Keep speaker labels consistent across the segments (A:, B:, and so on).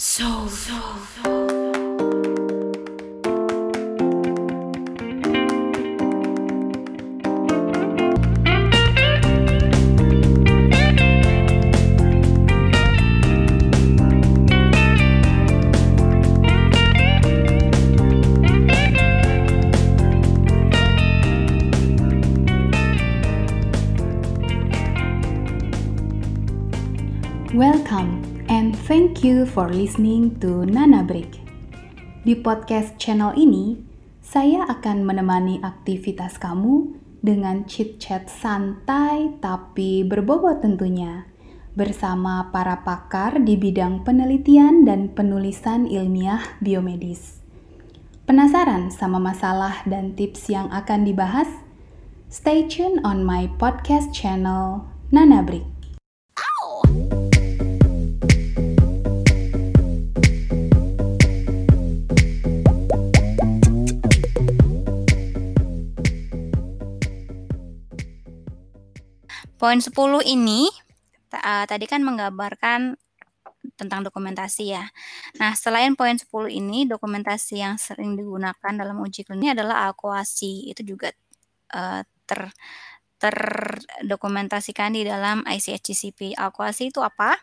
A: So, so, so.
B: For listening to Nana Break. Di podcast channel ini, saya akan menemani aktivitas kamu dengan chit-chat santai tapi berbobot tentunya bersama para pakar di bidang penelitian dan penulisan ilmiah biomedis. Penasaran sama masalah dan tips yang akan dibahas? Stay tune on my podcast channel Nana Break.
C: Poin 10 ini uh, tadi kan menggambarkan tentang dokumentasi ya. Nah, selain poin 10 ini, dokumentasi yang sering digunakan dalam uji klinis adalah akuasi. Itu juga uh, ter terdokumentasikan di dalam ICH-GCP. Akuasi itu apa?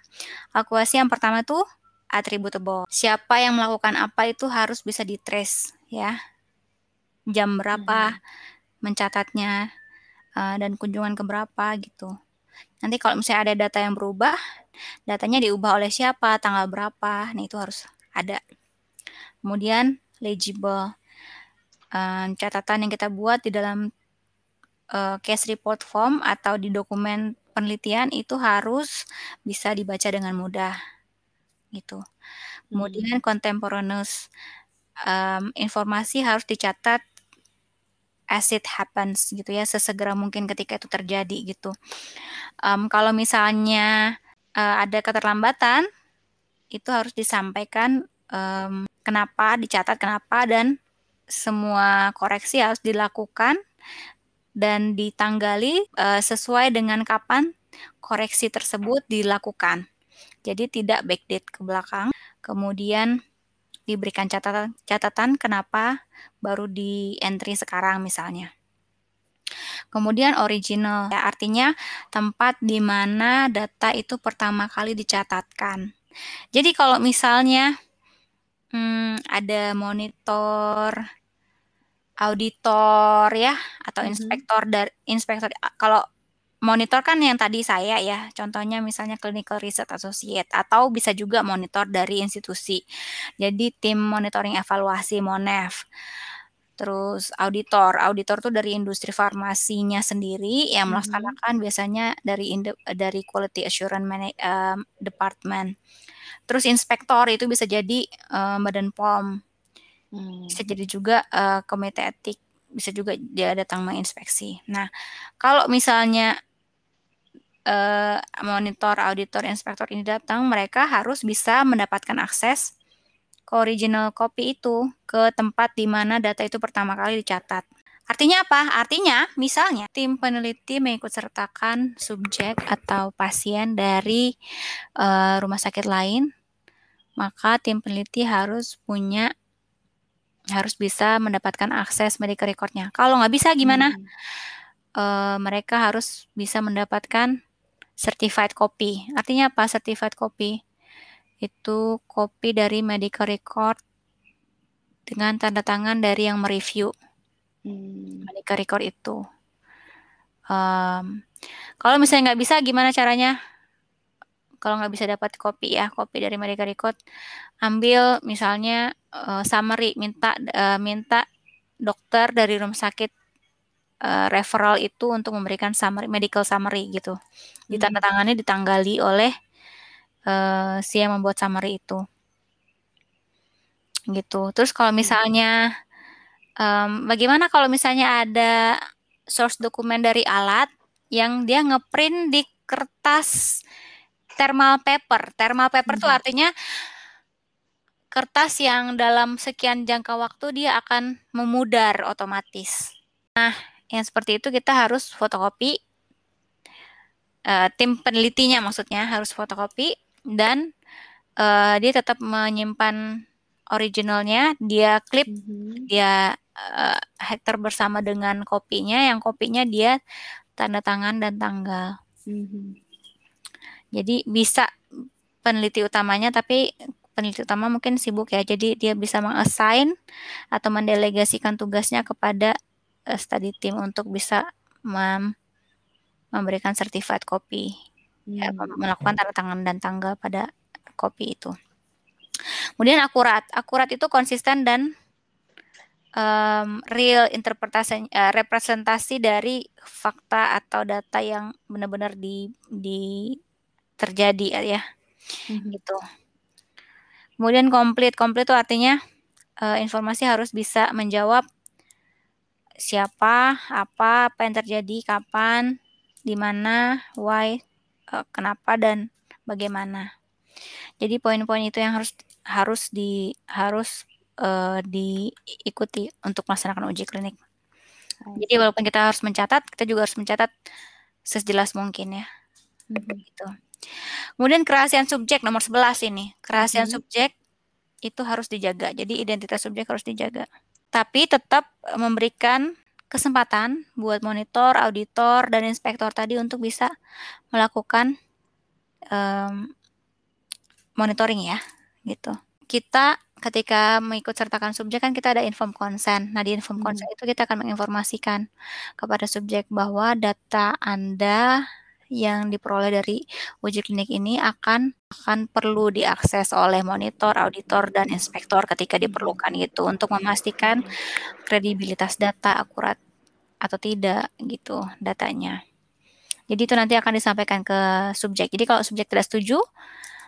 C: Akuasi yang pertama tuh attributable. Siapa yang melakukan apa itu harus bisa di-trace ya. Jam berapa mencatatnya uh, dan kunjungan ke berapa gitu. Nanti kalau misalnya ada data yang berubah, datanya diubah oleh siapa, tanggal berapa, nah itu harus ada. Kemudian legible, um, catatan yang kita buat di dalam uh, case report form atau di dokumen penelitian itu harus bisa dibaca dengan mudah, gitu. Kemudian contemporaneous, um, informasi harus dicatat as it happens gitu ya, sesegera mungkin ketika itu terjadi gitu. Um, kalau misalnya uh, ada keterlambatan, itu harus disampaikan um, kenapa, dicatat kenapa, dan semua koreksi harus dilakukan dan ditanggali uh, sesuai dengan kapan koreksi tersebut dilakukan. Jadi tidak backdate ke belakang. Kemudian diberikan catatan catatan kenapa baru di entry sekarang misalnya. Kemudian original, ya, artinya tempat di mana data itu pertama kali dicatatkan. Jadi kalau misalnya hmm, ada monitor, auditor ya, atau
B: Mhm.
C: inspektor dari inspektor kalau monitor kan yang tadi saya ya, contohnya misalnya clinical research associate atau bisa juga monitor dari institusi. Jadi tim monitoring evaluasi MONEF. Terus auditor, auditor tuh dari industri farmasinya sendiri yang
B: Mhm.
C: melaksanakan biasanya dari dari quality assurance mana eee, department. Terus inspektor itu bisa jadi, eee, Badan POM.
B: Hmm.
C: Bisa jadi juga, eee, komite etik, bisa juga dia datang menginspeksi. Nah, kalau misalnya, eee, monitor, auditor, inspektor ini datang, mereka harus bisa mendapatkan akses ke original copy itu, ke tempat di mana data itu pertama kali dicatat. Artinya apa? Artinya misalnya tim peneliti mengikut sertakan subjek atau pasien dari, eee, rumah sakit lain, maka tim peneliti harus punya harus bisa mendapatkan akses medical record-nya. Kalau nggak bisa gimana?
B: Hmm.
C: Eee, mereka harus bisa mendapatkan certified copy. Artinya apa certified copy? Itu kopi dari medical record dengan tanda tangan dari yang mereview
B: Hmm.
C: medical record itu. Mmm, kalau misalnya nggak bisa gimana caranya? Kalau nggak bisa dapat kopi ya, kopi dari medical record, ambil misalnya, eee, summary, minta eee, minta dokter dari rumah sakit, eee, referral itu untuk memberikan summary medical summary gitu.
B: Hmm.
C: Ditandatangani, ditanggali oleh, eee, si yang membuat summary itu. Gitu. Terus kalau
B: Hmm.
C: misalnya, mmm, bagaimana kalau misalnya ada source dokumen dari alat yang dia nge-print di kertas thermal paper. Thermal paper tuh
B: Mhm.
C: artinya kertas yang dalam sekian jangka waktu dia akan memudar otomatis. Nah, yang seperti itu kita harus fotokopi. Eee, tim penelitinya maksudnya harus fotokopi dan uh, dia tetap menyimpan originalnya, dia klip,
B: Mhm.
C: dia uh, hektar bersama dengan kopinya, yang kopinya dia tanda tangan dan tanggal.
B: Mhm.
C: Jadi bisa peneliti utamanya, tapi peneliti utama mungkin sibuk ya, jadi dia bisa mengassign atau mendelegasikan tugasnya kepada uh, study team untuk bisa mem memberikan certified copy, ya,
B: Hmm.
C: melakukan tanda tangan dan tanggal pada kopi itu. Kemudian akurat, akurat itu konsisten dan um, real interpretasi uh, representasi dari fakta atau data yang benar-benar di di terjadi ya
B: Mhm.
C: gitu. Kemudian komplit, komplit itu artinya uh, informasi harus bisa menjawab siapa, apa, apa yang terjadi, kapan, di mana, why, uh, kenapa dan bagaimana. Jadi poin-poin itu yang harus harus di harus uh, diikuti untuk melaksanakan uji klinik. Jadi walaupun kita harus mencatat, kita juga harus mencatat sejelas mungkin ya.
B: Mhm.
C: Gitu. Kemudian kerahasiaan subjek nomor 11 ini. Kerahasiaan
B: Mhm.
C: subjek itu harus dijaga. Jadi identitas subjek harus dijaga. Tapi tetap memberikan kesempatan buat monitor, auditor, dan inspektor tadi untuk bisa melakukan um, monitoring ya, gitu. Kita ketika mengikut sertakan subjek kan kita ada inform consent. Nah, di inform consent itu kita akan menginformasikan kepada subjek bahwa data Anda yang diperoleh dari uji klinik ini akan akan perlu diakses oleh monitor, auditor, dan inspektor ketika diperlukan gitu untuk memastikan kredibilitas data akurat atau tidak gitu datanya. Jadi itu nanti akan disampaikan ke subjek. Jadi kalau subjek tidak setuju,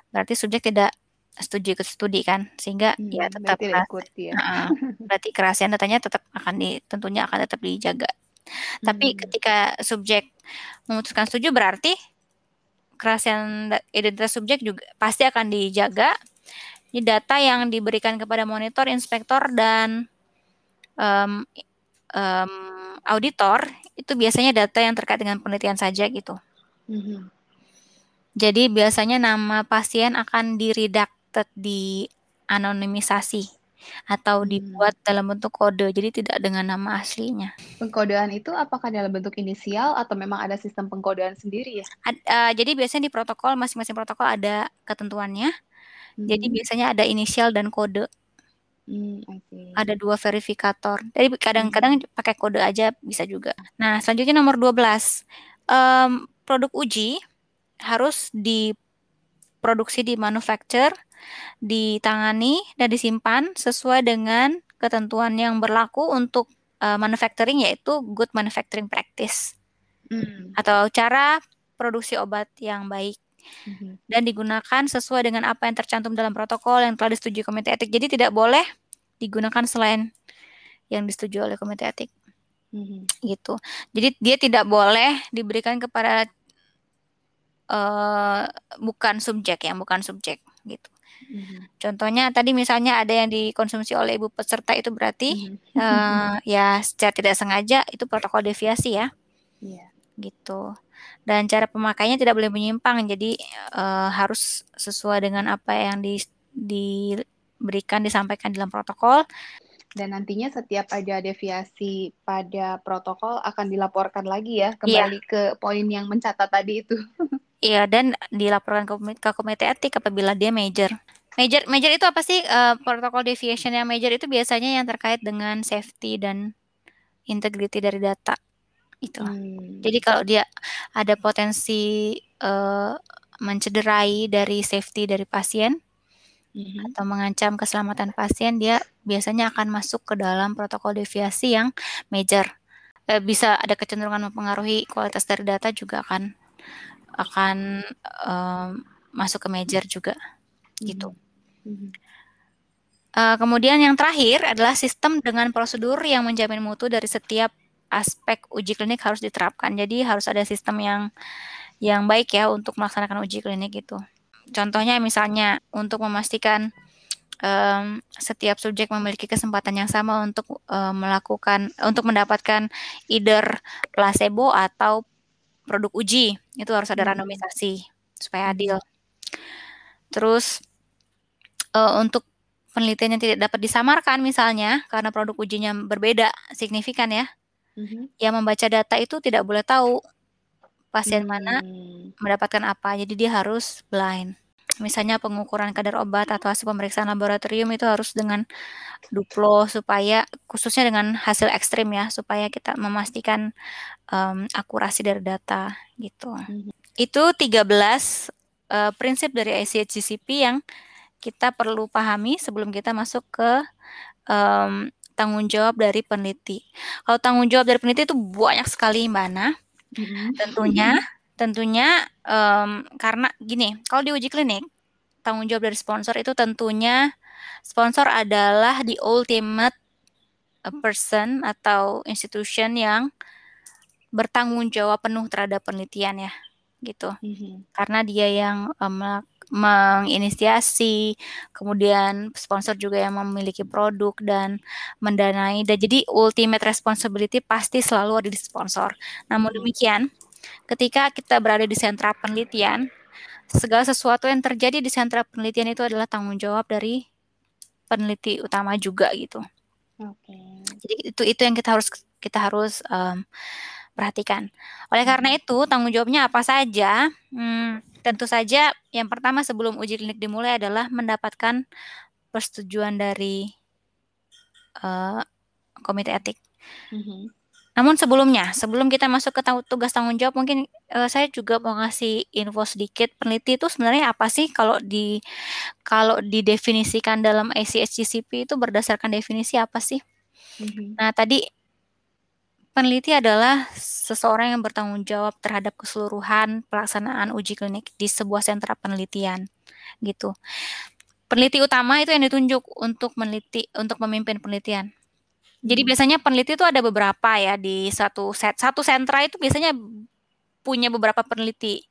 C: berarti subjek tidak setuju ikut studi kan, sehingga ya
B: Hmm,
C: tetap
B: berarti ikut ya.
C: Heeh, berarti kerahasiaan datanya tetap akan di tentunya akan tetap dijaga. Tapi
B: Mhm.
C: ketika subjek memutuskan setuju berarti kerahasiaan identitas subjek juga pasti akan dijaga. Ini data yang diberikan kepada monitor, inspektor dan em, em, auditor itu biasanya data yang terkait dengan penelitian saja gitu.
B: Mhm.
C: Jadi biasanya nama pasien akan diredacted, di atau
B: Hmm.
C: dibuat dalam bentuk kode. Jadi tidak dengan nama aslinya.
B: Pengkodean itu apakah dalam bentuk inisial atau memang ada sistem pengkodean sendiri ya?
C: Ad- eh, jadi biasanya di protokol masing-masing protokol ada ketentuannya. Jadi
B: Mhm.
C: biasanya ada inisial dan kode.
B: Hmm, see.
C: Ada dua verifikator. Jadi kadang-kadang
B: Mhm.
C: pakai kode aja bisa juga. Nah, selanjutnya nomor 12. Em, produk uji harus diproduksi di manufacture, ditangani dan disimpan sesuai dengan ketentuan yang berlaku untuk eh, manufacturing yaitu good manufacturing practice
B: Hmm.
C: atau cara produksi obat yang baik
B: Mhm.
C: dan digunakan sesuai dengan apa yang tercantum dalam protokol yang telah disetujui komite etik. Jadi tidak boleh digunakan selain yang disetujui oleh komite etik
B: Mhm.
C: gitu. Jadi dia tidak boleh diberikan kepada eh bukan subjek yang bukan subjek gitu.
B: Mhm.
C: Contohnya tadi misalnya ada yang dikonsumsi oleh ibu peserta itu berarti
B: Mhm.
C: eh ya secara tidak sengaja itu protokol deviasi ya
B: Iya.
C: gitu. Dan cara pemakainya tidak boleh menyimpang. Jadi eh, harus sesuai dengan apa yang di, diberikan disampaikan dalam protokol.
B: Dan nantinya setiap ada deviasi pada protokol akan dilaporkan lagi ya,
C: Iya.
B: kembali ke poin yang mencatat tadi itu.
C: Iya dan dilaporkan ke komite etik apabila dia major. Major major itu apa sih? Eh, protokol deviation yang major itu biasanya yang terkait dengan safety dan integrity dari data itu.
B: Hmm.
C: Jadi kalau dia ada potensi eh, mencederai dari safety dari pasien
B: Mhm.
C: atau mengancam keselamatan pasien, dia biasanya akan masuk ke dalam protokol deviasi yang major. Eh, bisa ada kecenderungan mempengaruhi kualitas dari data juga akan akan em, masuk ke major juga gitu. Eh, kemudian yang terakhir adalah sistem dengan prosedur yang menjamin mutu dari setiap aspek uji klinik harus diterapkan. Jadi harus ada sistem yang yang baik ya untuk melaksanakan uji klinik itu. Contohnya misalnya untuk memastikan em, setiap subjek memiliki kesempatan yang sama untuk eh, melakukan untuk mendapatkan either placebo atau produk uji itu harus ada
B: Mhm.
C: randomisasi supaya adil. Terus uh, untuk penelitian yang tidak dapat disamarkan misalnya karena produk ujinya berbeda signifikan ya. Mm-hmm. Yang membaca data itu tidak boleh tahu pasien hmm. mana mendapatkan apa. Jadi dia harus blind. Misalnya pengukuran kadar obat atau hasil pemeriksaan laboratorium itu harus dengan duplo supaya khususnya dengan hasil ekstrim ya supaya kita memastikan um, akurasi dari data gitu. Hmm. Itu 13 uh, prinsip dari ICHGCP yang kita perlu pahami sebelum kita masuk ke um, tanggung jawab dari peneliti. Kalau tanggung jawab dari peneliti itu banyak sekali mana hmm Tentunya, tentunya um, karena gini, kalau di uji klinik tanggung jawab dari sponsor itu tentunya sponsor adalah the ultimate uh, person atau institution yang bertanggung jawab penuh terhadap penelitian ya, gitu. Mm-hmm. Karena dia yang um, menginisiasi, kemudian sponsor juga yang memiliki produk dan mendanai. Dan jadi ultimate responsibility pasti selalu ada di sponsor. Namun demikian, ketika kita berada di sentra penelitian, segala sesuatu yang terjadi di sentra penelitian itu adalah tanggung jawab dari peneliti utama juga gitu. Oke. Okay. Jadi itu itu yang kita harus kita harus um, perhatikan. Oleh karena itu tanggung jawabnya apa saja? Hmm, Tentu saja yang pertama sebelum uji klinik dimulai adalah mendapatkan persetujuan dari uh, komite etik. Mm-hmm. Namun sebelumnya, sebelum kita masuk ke tugas tanggung jawab, mungkin uh, saya juga mau ngasih info sedikit. Peneliti itu sebenarnya apa sih kalau di kalau didefinisikan dalam ICSGCP itu berdasarkan definisi apa sih? Mm-hmm. Nah tadi Peneliti adalah seseorang yang bertanggung jawab terhadap keseluruhan pelaksanaan uji klinik di sebuah sentra penelitian, gitu. Peneliti utama itu yang ditunjuk untuk meneliti untuk memimpin penelitian. Jadi hmm. biasanya peneliti itu ada beberapa ya di satu set satu sentra itu biasanya punya beberapa peneliti.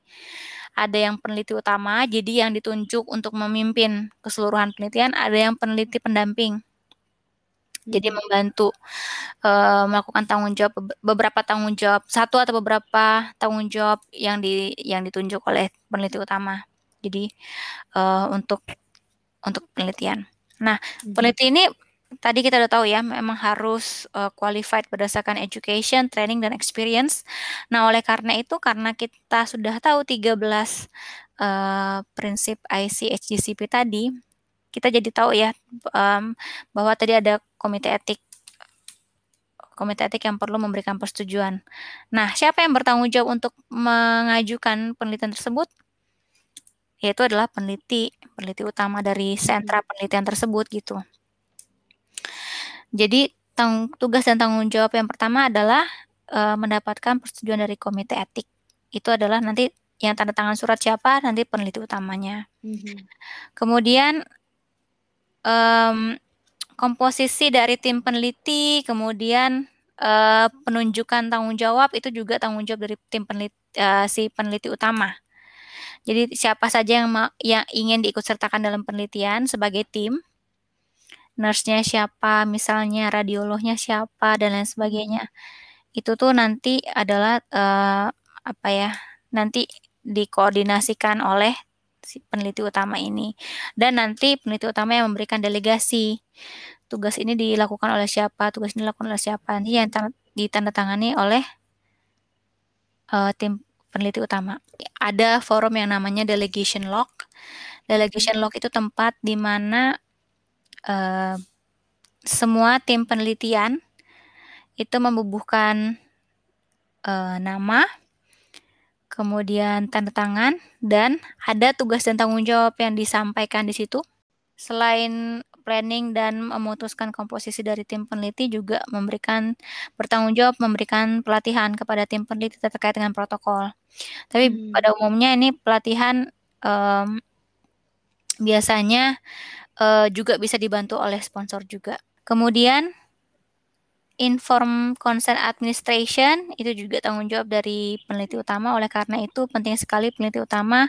C: Ada yang peneliti utama, jadi yang ditunjuk untuk memimpin keseluruhan penelitian, ada yang peneliti pendamping jadi membantu uh, melakukan tanggung jawab beberapa tanggung jawab satu atau beberapa tanggung jawab yang di yang ditunjuk oleh peneliti utama. Jadi uh, untuk untuk penelitian. Nah, peneliti ini tadi kita udah tahu ya memang harus uh, qualified berdasarkan education, training dan experience. Nah, oleh karena itu karena kita sudah tahu 13 uh, prinsip ICHGCP tadi, kita jadi tahu ya um, bahwa tadi ada komite etik komite etik yang perlu memberikan persetujuan. Nah, siapa yang bertanggung jawab untuk mengajukan penelitian tersebut? Yaitu adalah peneliti, peneliti utama dari sentra penelitian tersebut gitu. Jadi, tugas dan tanggung jawab yang pertama adalah e, mendapatkan persetujuan dari komite etik. Itu adalah nanti yang tanda tangan surat siapa nanti peneliti utamanya. Mm -hmm. Kemudian um, komposisi dari tim peneliti, kemudian uh, penunjukan tanggung jawab itu juga tanggung jawab dari tim peneliti uh, si peneliti utama. Jadi siapa saja yang yang ingin diikut sertakan dalam penelitian sebagai tim, nurse-nya siapa, misalnya radiolognya siapa dan lain sebagainya. Itu tuh nanti adalah uh, apa ya? Nanti dikoordinasikan oleh si peneliti utama ini. Dan nanti peneliti utama yang memberikan delegasi. Tugas ini dilakukan oleh siapa, tugas ini dilakukan oleh siapa. Nanti yang ditandatangani oleh uh, tim peneliti utama. Ada forum yang namanya delegation log. Delegation log itu tempat di mana uh, semua tim penelitian itu membubuhkan uh, nama, kemudian tanda tangan, dan ada tugas dan tanggung jawab yang disampaikan di situ. Selain planning dan memutuskan komposisi dari tim peneliti juga memberikan bertanggung jawab memberikan pelatihan kepada tim peneliti terkait dengan protokol. Tapi hmm. pada umumnya ini pelatihan um, biasanya uh, juga bisa dibantu oleh sponsor juga. Kemudian inform consent administration itu juga tanggung jawab dari peneliti utama. Oleh karena itu penting sekali peneliti utama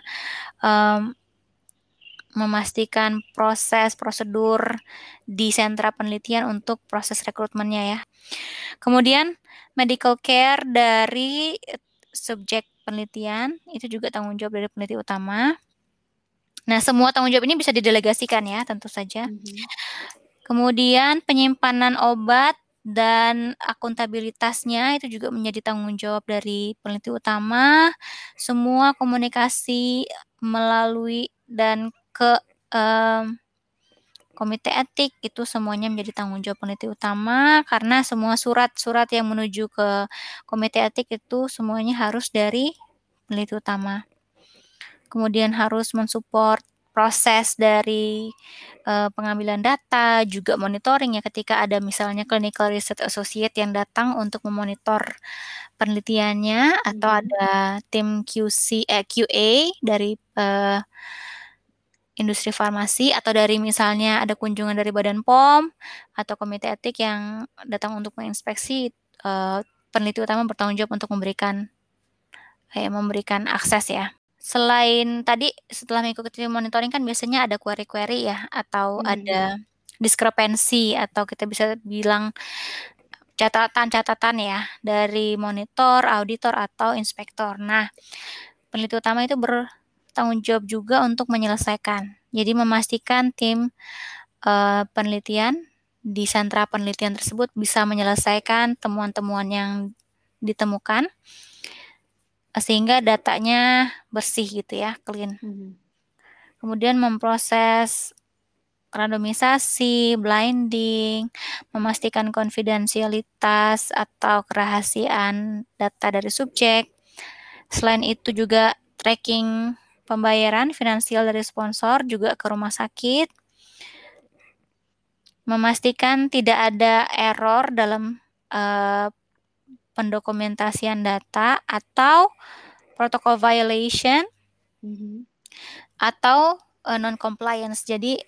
C: um, memastikan proses prosedur di sentra penelitian untuk proses rekrutmennya ya. Kemudian medical care dari subjek penelitian itu juga tanggung jawab dari peneliti utama. Nah, semua tanggung jawab ini bisa didelegasikan ya, tentu saja.
B: Mhm.
C: Kemudian penyimpanan obat dan akuntabilitasnya itu juga menjadi tanggung jawab dari peneliti utama. Semua komunikasi melalui dan ke um, komite etik itu semuanya menjadi tanggung jawab peneliti utama karena semua surat-surat yang menuju ke komite etik itu semuanya harus dari peneliti utama kemudian harus mensupport proses dari uh, pengambilan data, juga monitoring ya ketika ada misalnya clinical research associate yang datang untuk memonitor penelitiannya hmm. atau ada tim QC eh, QA dari uh, industri farmasi atau dari misalnya ada kunjungan dari Badan POM atau komite etik yang datang untuk menginspeksi uh, peneliti utama bertanggung jawab untuk memberikan eh, memberikan akses ya selain tadi setelah mengikuti monitoring kan biasanya ada query-query ya atau hmm. ada diskrepensi atau kita bisa bilang catatan-catatan ya dari monitor, auditor atau inspektor. Nah, peneliti utama itu bertanggung jawab juga untuk menyelesaikan. Jadi memastikan tim uh, penelitian di sentra penelitian tersebut bisa menyelesaikan temuan-temuan yang ditemukan sehingga datanya bersih gitu ya, clean. Hmm. Kemudian memproses randomisasi, blinding, memastikan konfidensialitas atau kerahasiaan data dari subjek. Selain itu juga tracking pembayaran finansial dari sponsor juga ke rumah sakit. Memastikan tidak ada error dalam uh, pendokumentasian data atau protokol violation mm-hmm. atau uh, eh, non compliance. Jadi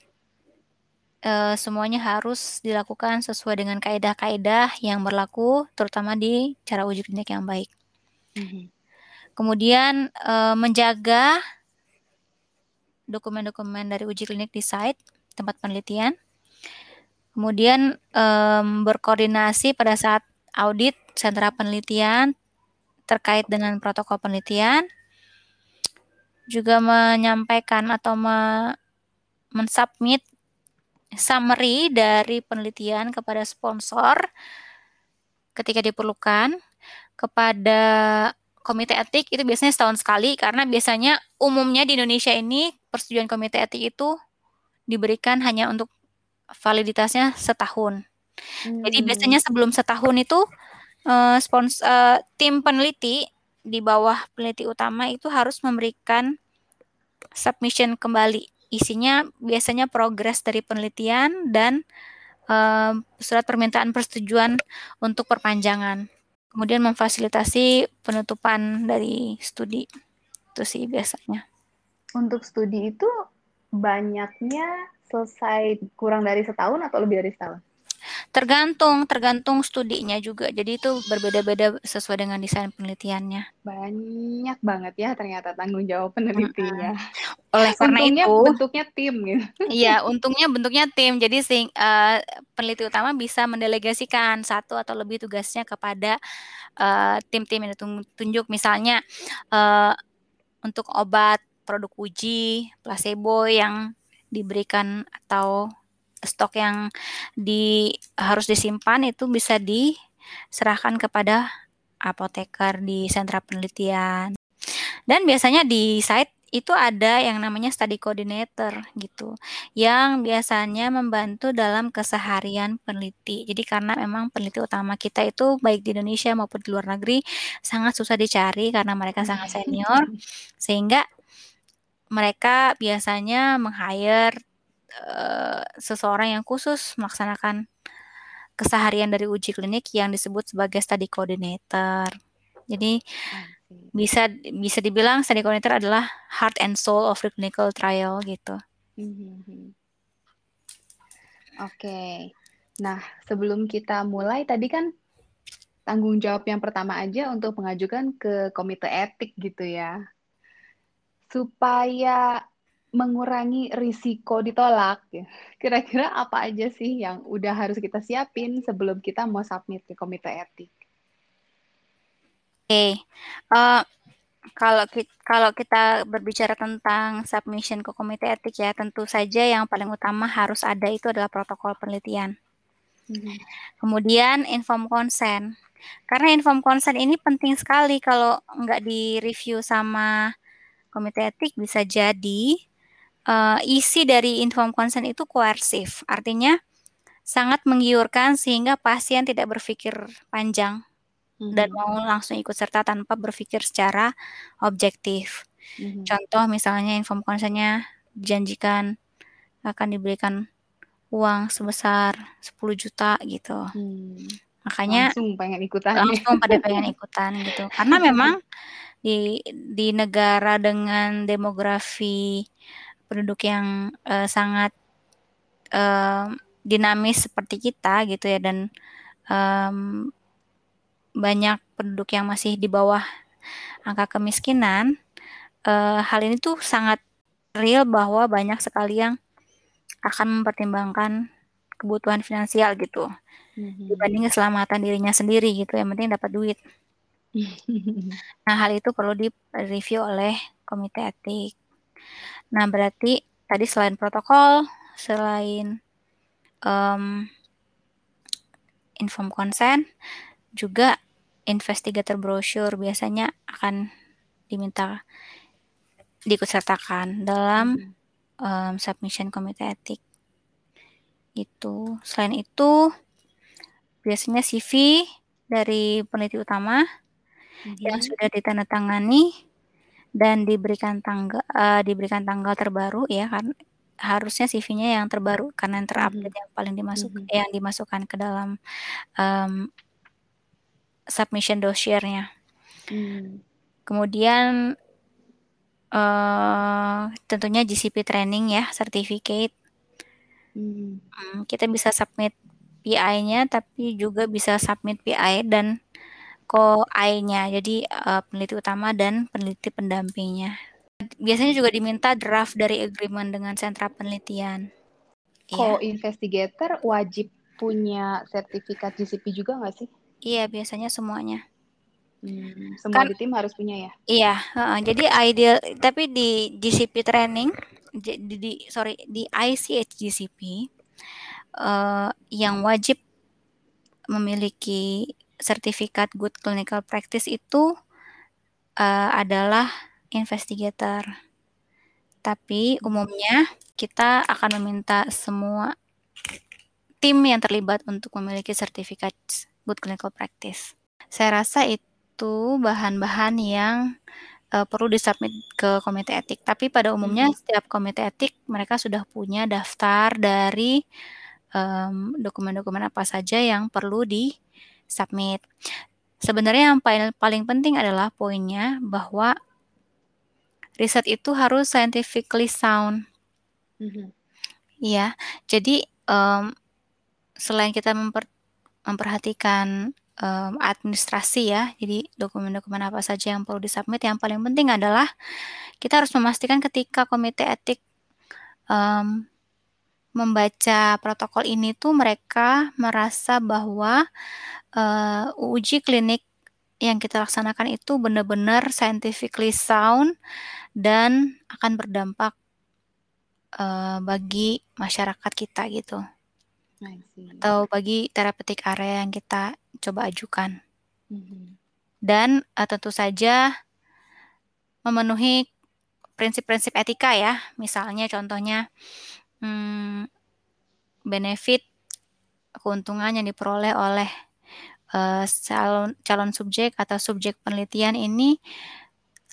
C: uh, semuanya harus dilakukan sesuai dengan kaedah-kaedah yang berlaku, terutama di cara uji klinik yang baik. Mm-hmm. Kemudian uh, menjaga dokumen-dokumen dari uji klinik di site tempat penelitian. Kemudian um, berkoordinasi pada saat audit sentra penelitian terkait dengan protokol penelitian, juga menyampaikan atau me mensubmit summary dari penelitian kepada sponsor ketika diperlukan, kepada komite etik itu biasanya setahun sekali karena biasanya umumnya di Indonesia ini persetujuan komite etik itu diberikan hanya untuk validitasnya setahun. Hmm. Jadi biasanya sebelum setahun itu uh, spons uh, tim peneliti di bawah peneliti utama itu harus memberikan submission kembali. Isinya biasanya progres dari penelitian dan uh, surat permintaan persetujuan untuk perpanjangan. Kemudian memfasilitasi penutupan dari studi. Itu sih biasanya.
B: Untuk studi itu banyaknya selesai kurang dari setahun atau lebih dari setahun?
C: Tergantung, tergantung studinya juga. Jadi itu berbeda-beda sesuai dengan desain penelitiannya.
B: Banyak banget ya ternyata tanggung jawab penelitinya.
C: Hmm. Oleh karena
B: untungnya
C: itu,
B: bentuknya tim gitu.
C: Iya, untungnya bentuknya tim. Jadi sing, uh, peneliti utama bisa mendelegasikan satu atau lebih tugasnya kepada uh, tim-tim yang ditunjuk. Misalnya uh, untuk obat produk uji placebo yang diberikan atau stok yang di harus disimpan itu bisa diserahkan kepada apoteker di sentra penelitian. Dan biasanya di site itu ada yang namanya study coordinator gitu yang biasanya membantu dalam keseharian peneliti. Jadi karena memang peneliti utama kita itu baik di Indonesia maupun di luar negeri sangat susah dicari karena mereka sangat senior sehingga mereka biasanya meng-hire uh, seseorang yang khusus melaksanakan keseharian dari uji klinik yang disebut sebagai study coordinator. Jadi bisa bisa dibilang study coordinator adalah heart and soul of the clinical trial gitu.
B: Mm-hmm. Oke. Okay. Nah, sebelum kita mulai tadi kan tanggung jawab yang pertama aja untuk mengajukan ke komite etik gitu ya. Supaya mengurangi risiko ditolak. Ya. Kira-kira apa aja sih yang udah harus kita siapin sebelum kita mau submit ke komite etik?
C: Oke, okay. uh, eh, kalau kita, kalau kita berbicara tentang submission ke komite etik ya, tentu saja yang paling utama harus ada itu adalah protokol penelitian. Mm-hmm. Kemudian inform consent. Karena inform consent ini penting sekali kalau nggak di-review sama komite etik bisa jadi uh, isi dari inform consent itu koersif. Artinya sangat menggiurkan sehingga pasien tidak berpikir panjang hmm. dan mau langsung ikut serta tanpa berpikir secara objektif. Hmm. Contoh misalnya inform konsennya dijanjikan akan diberikan uang sebesar 10 juta gitu. Hmm. Makanya
B: langsung pengen ikutan.
C: Langsung pada pengen ikutan gitu. Karena memang di di negara dengan demografi penduduk yang uh, sangat uh, dinamis seperti kita gitu ya dan um, banyak penduduk yang masih di bawah angka kemiskinan, uh, hal ini tuh sangat real bahwa banyak sekali yang akan mempertimbangkan kebutuhan finansial gitu mm-hmm. dibanding keselamatan dirinya sendiri gitu yang penting dapat duit. nah hal itu perlu di review oleh komite etik. Nah berarti tadi selain protokol, selain um, inform consent, juga investigator brochure biasanya akan diminta diikutsertakan dalam um, submission komite etik. Itu. Selain itu, biasanya CV dari peneliti utama mm-hmm. yang sudah ditandatangani dan diberikan tanggal uh, diberikan tanggal terbaru ya kan harusnya CV-nya yang terbaru karena yang terupdate mm-hmm. yang paling dimasuk mm-hmm. yang dimasukkan ke dalam um, submission dosiernya. Hmm. Kemudian uh, tentunya GCP training ya, certificate. Hmm. Hmm, kita bisa submit PI-nya, tapi juga bisa submit PI dan co-I-nya. Jadi uh, peneliti utama dan peneliti pendampingnya. Biasanya juga diminta draft dari agreement dengan sentra penelitian.
B: Co-investigator wajib punya sertifikat GCP juga nggak sih?
C: Iya, biasanya semuanya.
B: Hmm, semua kan, di tim harus punya ya?
C: Iya, uh, jadi ideal tapi di GCP training di, di sorry di ICH GCP uh, yang wajib memiliki sertifikat good clinical practice itu uh, adalah investigator. Tapi umumnya kita akan meminta semua tim yang terlibat untuk memiliki sertifikat good clinical practice. Saya rasa itu bahan-bahan yang uh, perlu disubmit ke komite etik. Tapi pada umumnya hmm. setiap komite etik mereka sudah punya daftar dari dokumen-dokumen um, apa saja yang perlu disubmit. Sebenarnya yang paling, paling penting adalah poinnya bahwa riset itu harus scientifically sound. Mm-hmm. Ya, jadi um, selain kita memper, memperhatikan um, administrasi ya. Jadi dokumen-dokumen apa saja yang perlu disubmit. Yang paling penting adalah kita harus memastikan ketika komite etik um, membaca protokol ini tuh mereka merasa bahwa uh, uji klinik yang kita laksanakan itu benar-benar scientifically sound dan akan berdampak uh, bagi masyarakat kita gitu atau bagi terapeutik area yang kita coba ajukan. Mm-hmm. Dan uh, tentu saja memenuhi prinsip-prinsip etika ya, misalnya contohnya hmm, benefit keuntungan yang diperoleh oleh uh, calon calon subjek atau subjek penelitian ini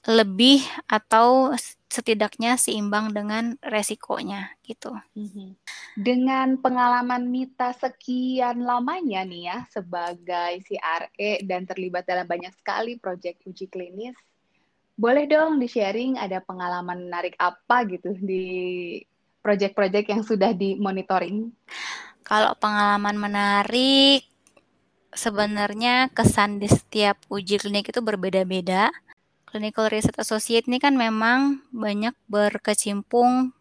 C: lebih atau setidaknya seimbang dengan resikonya gitu. Mm-hmm.
B: Dengan pengalaman Mita sekian lamanya nih ya sebagai CRE dan terlibat dalam banyak sekali proyek uji klinis, boleh dong di-sharing ada pengalaman menarik apa gitu di proyek-proyek yang sudah dimonitoring?
C: Kalau pengalaman menarik sebenarnya kesan di setiap uji klinik itu berbeda-beda Clinical Research Associate ini kan memang banyak berkecimpung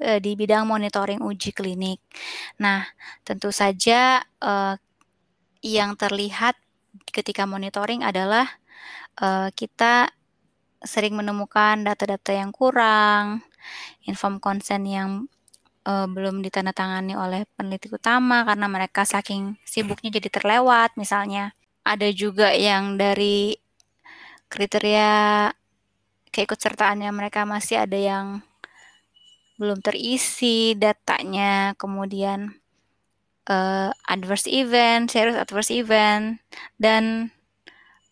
C: uh, di bidang monitoring uji klinik. Nah, tentu saja uh, yang terlihat ketika monitoring adalah uh, kita sering menemukan data-data yang kurang, inform consent yang uh, belum ditandatangani oleh peneliti utama karena mereka saking sibuknya jadi terlewat misalnya. Ada juga yang dari kriteria keikutsertaannya mereka masih ada yang belum terisi datanya, kemudian uh, adverse event, serious adverse event, dan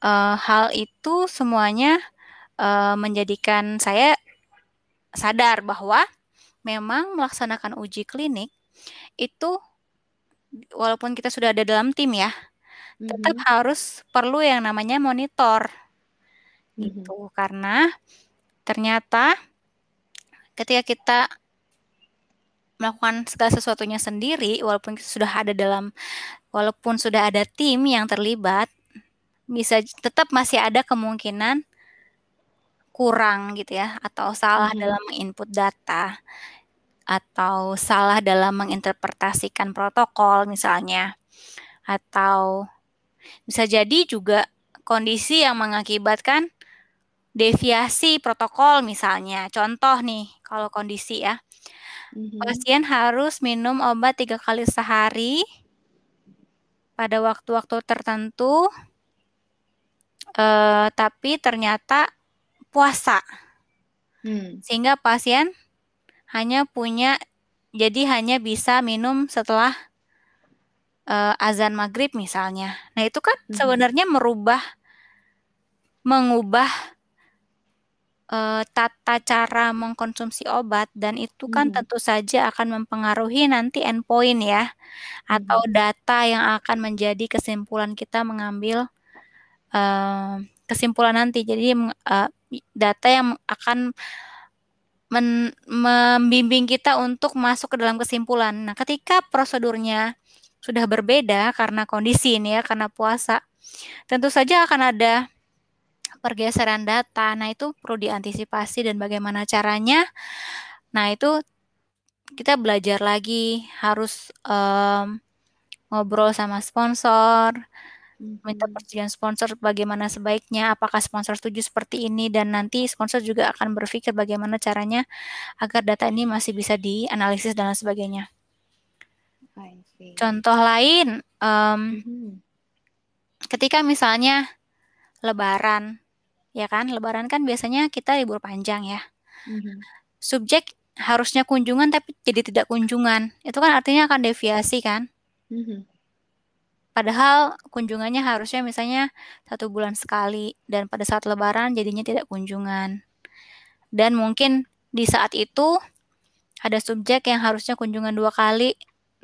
C: uh, hal itu semuanya uh, menjadikan saya sadar bahwa memang melaksanakan uji klinik itu walaupun kita sudah ada dalam tim ya, mm-hmm. tetap harus perlu yang namanya monitor. Mm-hmm. Gitu. Karena ternyata ketika kita melakukan segala sesuatunya sendiri walaupun sudah ada dalam walaupun sudah ada tim yang terlibat bisa tetap masih ada kemungkinan kurang gitu ya atau salah hmm. dalam input data atau salah dalam menginterpretasikan protokol misalnya atau bisa jadi juga kondisi yang mengakibatkan deviasi protokol misalnya contoh nih kalau kondisi ya mm-hmm. pasien harus minum obat tiga kali sehari pada waktu-waktu tertentu uh, tapi ternyata puasa. Hmm. Sehingga pasien hanya punya jadi hanya bisa minum setelah uh, azan maghrib misalnya. Nah itu kan hmm. sebenarnya merubah mengubah uh, tata cara mengkonsumsi obat dan itu kan hmm. tentu saja akan mempengaruhi nanti endpoint ya hmm. atau data yang akan menjadi kesimpulan kita mengambil uh, kesimpulan nanti. Jadi uh, data yang akan membimbing kita untuk masuk ke dalam kesimpulan. Nah, ketika prosedurnya sudah berbeda karena kondisi ini ya, karena puasa, tentu saja akan ada pergeseran data. Nah, itu perlu diantisipasi dan bagaimana caranya. Nah, itu kita belajar lagi, harus um, ngobrol sama sponsor, minta hmm. persetujuan sponsor bagaimana sebaiknya, apakah sponsor setuju seperti ini dan nanti sponsor juga akan berpikir bagaimana caranya agar data ini masih bisa dianalisis dan lain sebagainya. Contoh lain, um, mm-hmm. ketika misalnya Lebaran, ya kan, Lebaran kan biasanya kita libur panjang ya. Mm-hmm. Subjek harusnya kunjungan tapi jadi tidak kunjungan, itu kan artinya akan deviasi kan. Mm-hmm Padahal kunjungannya harusnya misalnya satu bulan sekali dan pada saat lebaran jadinya tidak kunjungan. Dan mungkin di saat itu ada subjek yang harusnya kunjungan dua kali,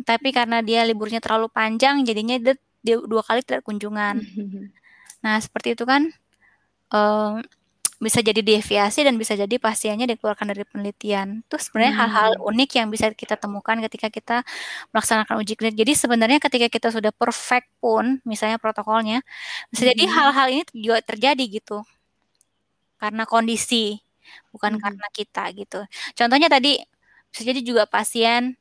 C: tapi karena dia liburnya terlalu panjang jadinya dia dua kali tidak kunjungan. Nah seperti itu kan um, bisa jadi deviasi dan bisa jadi pasiennya dikeluarkan dari penelitian. Itu sebenarnya hal-hal hmm. unik yang bisa kita temukan ketika kita melaksanakan uji klinik. Jadi sebenarnya ketika kita sudah perfect pun, misalnya protokolnya, bisa jadi hmm. hal-hal ini juga terjadi gitu. Karena kondisi, bukan hmm. karena kita gitu. Contohnya tadi bisa jadi juga pasien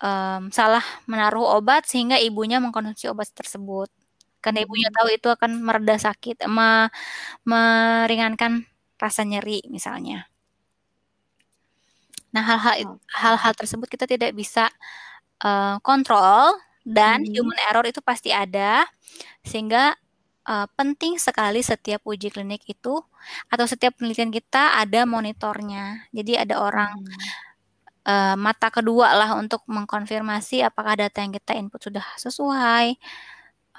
C: um, salah menaruh obat sehingga ibunya mengkonsumsi obat tersebut karena ibunya tahu itu akan mereda sakit, me, meringankan rasa nyeri misalnya. Nah, hal-hal hal-hal tersebut kita tidak bisa uh, kontrol dan hmm. human error itu pasti ada sehingga uh, penting sekali setiap uji klinik itu atau setiap penelitian kita ada monitornya. Jadi ada orang hmm. uh, mata kedua lah untuk mengkonfirmasi apakah data yang kita input sudah sesuai,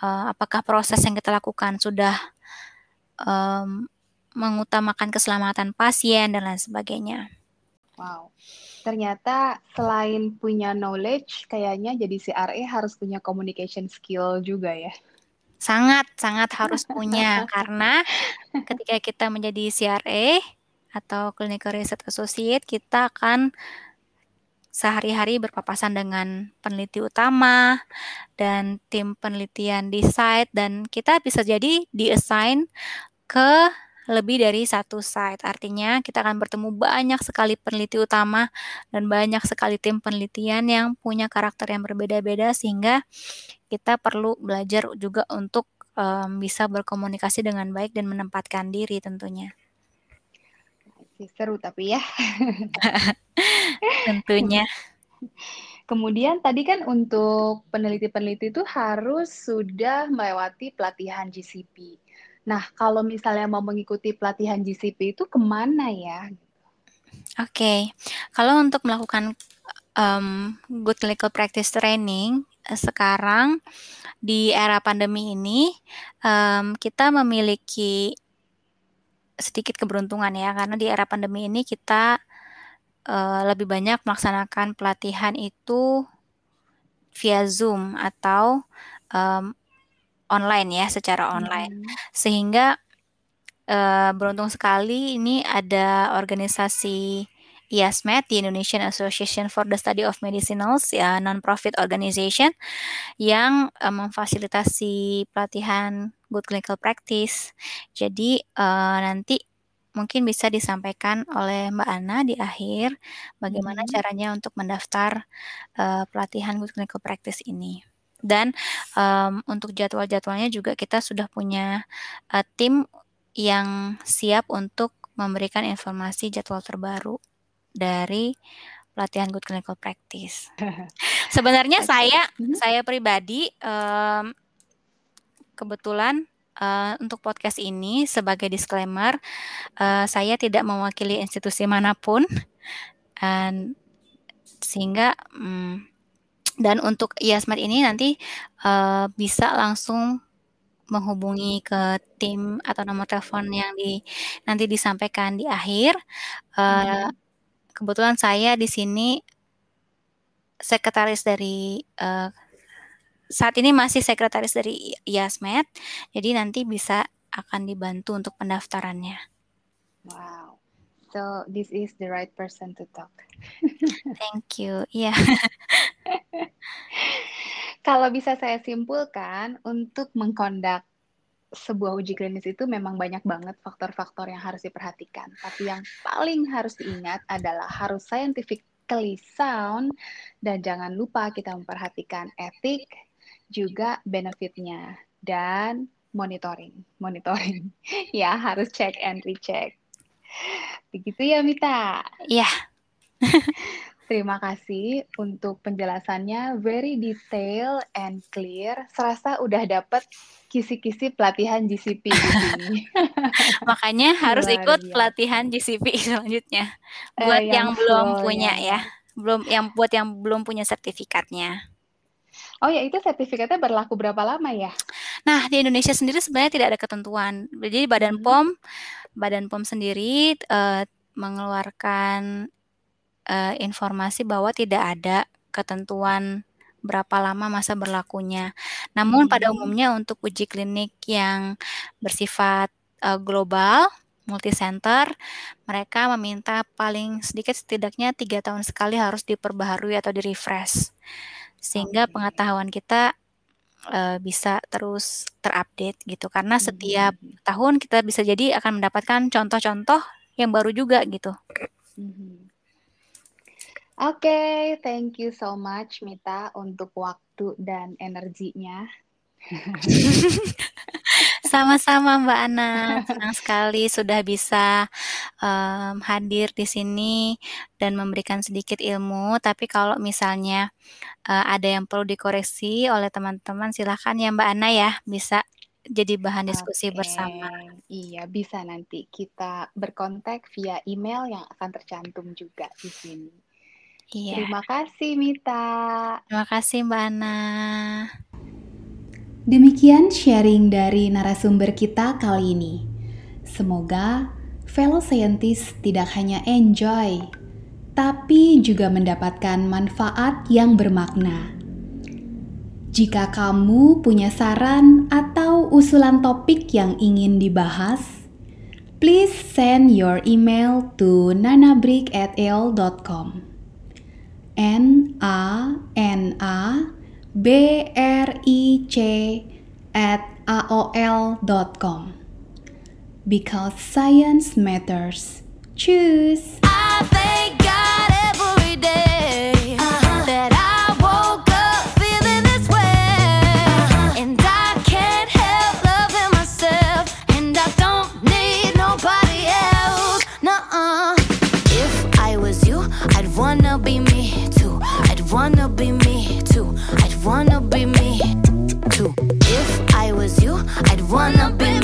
C: uh, apakah proses yang kita lakukan sudah um, mengutamakan keselamatan pasien dan lain sebagainya.
B: Wow. Ternyata selain punya knowledge, kayaknya jadi CRA harus punya communication skill juga ya.
C: Sangat, sangat harus punya karena ketika kita menjadi CRA atau Clinical Research Associate, kita akan sehari-hari berpapasan dengan peneliti utama dan tim penelitian di site dan kita bisa jadi di-assign ke lebih dari satu site. Artinya kita akan bertemu banyak sekali peneliti utama dan banyak sekali tim penelitian yang punya karakter yang berbeda-beda sehingga kita perlu belajar juga untuk um, bisa berkomunikasi dengan baik dan menempatkan diri tentunya.
B: Ya, seru tapi ya.
C: Tentunya.
B: Kemudian tadi kan untuk peneliti-peneliti itu harus sudah melewati pelatihan GCP. Nah, kalau misalnya mau mengikuti pelatihan GCP itu ke mana ya?
C: Oke, kalau untuk melakukan um, good clinical practice training eh, sekarang di era pandemi ini um, kita memiliki sedikit keberuntungan ya karena di era pandemi ini kita uh, lebih banyak melaksanakan pelatihan itu via Zoom atau um, online ya secara online hmm. sehingga uh, beruntung sekali ini ada organisasi IASMED, the Indonesian Association for the Study of Medicinals, ya non-profit organization yang uh, memfasilitasi pelatihan good clinical practice. Jadi uh, nanti mungkin bisa disampaikan oleh Mbak Ana di akhir bagaimana hmm. caranya untuk mendaftar uh, pelatihan good clinical practice ini. Dan um, untuk jadwal-jadwalnya juga kita sudah punya uh, tim yang siap untuk memberikan informasi jadwal terbaru dari pelatihan good clinical practice. Sebenarnya okay. saya mm-hmm. saya pribadi um, kebetulan uh, untuk podcast ini sebagai disclaimer uh, saya tidak mewakili institusi mana pun dan sehingga um, dan untuk IASMED ini nanti uh, bisa langsung menghubungi ke tim atau nomor telepon yang di nanti disampaikan di akhir. Uh, kebetulan saya di sini sekretaris dari uh, saat ini masih sekretaris dari IASMED, jadi nanti bisa akan dibantu untuk pendaftarannya.
B: Wow, so this is the right person to talk.
C: Thank you, iya. Yeah.
B: Kalau bisa saya simpulkan, untuk mengkondak sebuah uji klinis itu memang banyak banget faktor-faktor yang harus diperhatikan. Tapi yang paling harus diingat adalah harus scientifically sound dan jangan lupa kita memperhatikan etik, juga benefitnya dan monitoring. Monitoring. ya, harus check and recheck. Begitu ya, Mita?
C: Iya.
B: Terima kasih untuk penjelasannya very detail and clear. Serasa udah dapat kisi-kisi pelatihan GCP di sini.
C: Makanya harus Luar ikut biasa. pelatihan GCP selanjutnya. Eh, buat eh, yang, yang belum punya ya. ya. Belum yang buat yang belum punya sertifikatnya.
B: Oh ya, itu sertifikatnya berlaku berapa lama ya?
C: Nah, di Indonesia sendiri sebenarnya tidak ada ketentuan. Jadi Badan hmm. POM, Badan POM sendiri uh, mengeluarkan uh, informasi bahwa tidak ada ketentuan berapa lama masa berlakunya. Namun hmm. pada umumnya untuk uji klinik yang bersifat uh, global, multi center, mereka meminta paling sedikit setidaknya tiga tahun sekali harus diperbaharui atau di refresh, sehingga okay. pengetahuan kita uh, bisa terus terupdate gitu. Karena setiap hmm. tahun kita bisa jadi akan mendapatkan contoh-contoh yang baru juga gitu. Hmm.
B: Oke, okay, thank you so much Mita untuk waktu dan energinya.
C: Sama-sama Mbak Ana, senang sekali sudah bisa um, hadir di sini dan memberikan sedikit ilmu. Tapi kalau misalnya uh, ada yang perlu dikoreksi oleh teman-teman, silahkan ya Mbak Ana ya, bisa jadi bahan diskusi okay. bersama.
B: Iya, bisa nanti kita berkontak via email yang akan tercantum juga di sini.
C: Iya.
B: Terima kasih Mita.
C: Terima kasih Mbak Ana.
B: Demikian sharing dari narasumber kita kali ini. Semoga fellow scientist tidak hanya enjoy, tapi juga mendapatkan manfaat yang bermakna. Jika kamu punya saran atau usulan topik yang ingin dibahas, please send your email to nanabrick@al.com. N A N A B R I C at aol.com because science matters. Choose.
D: Wanna be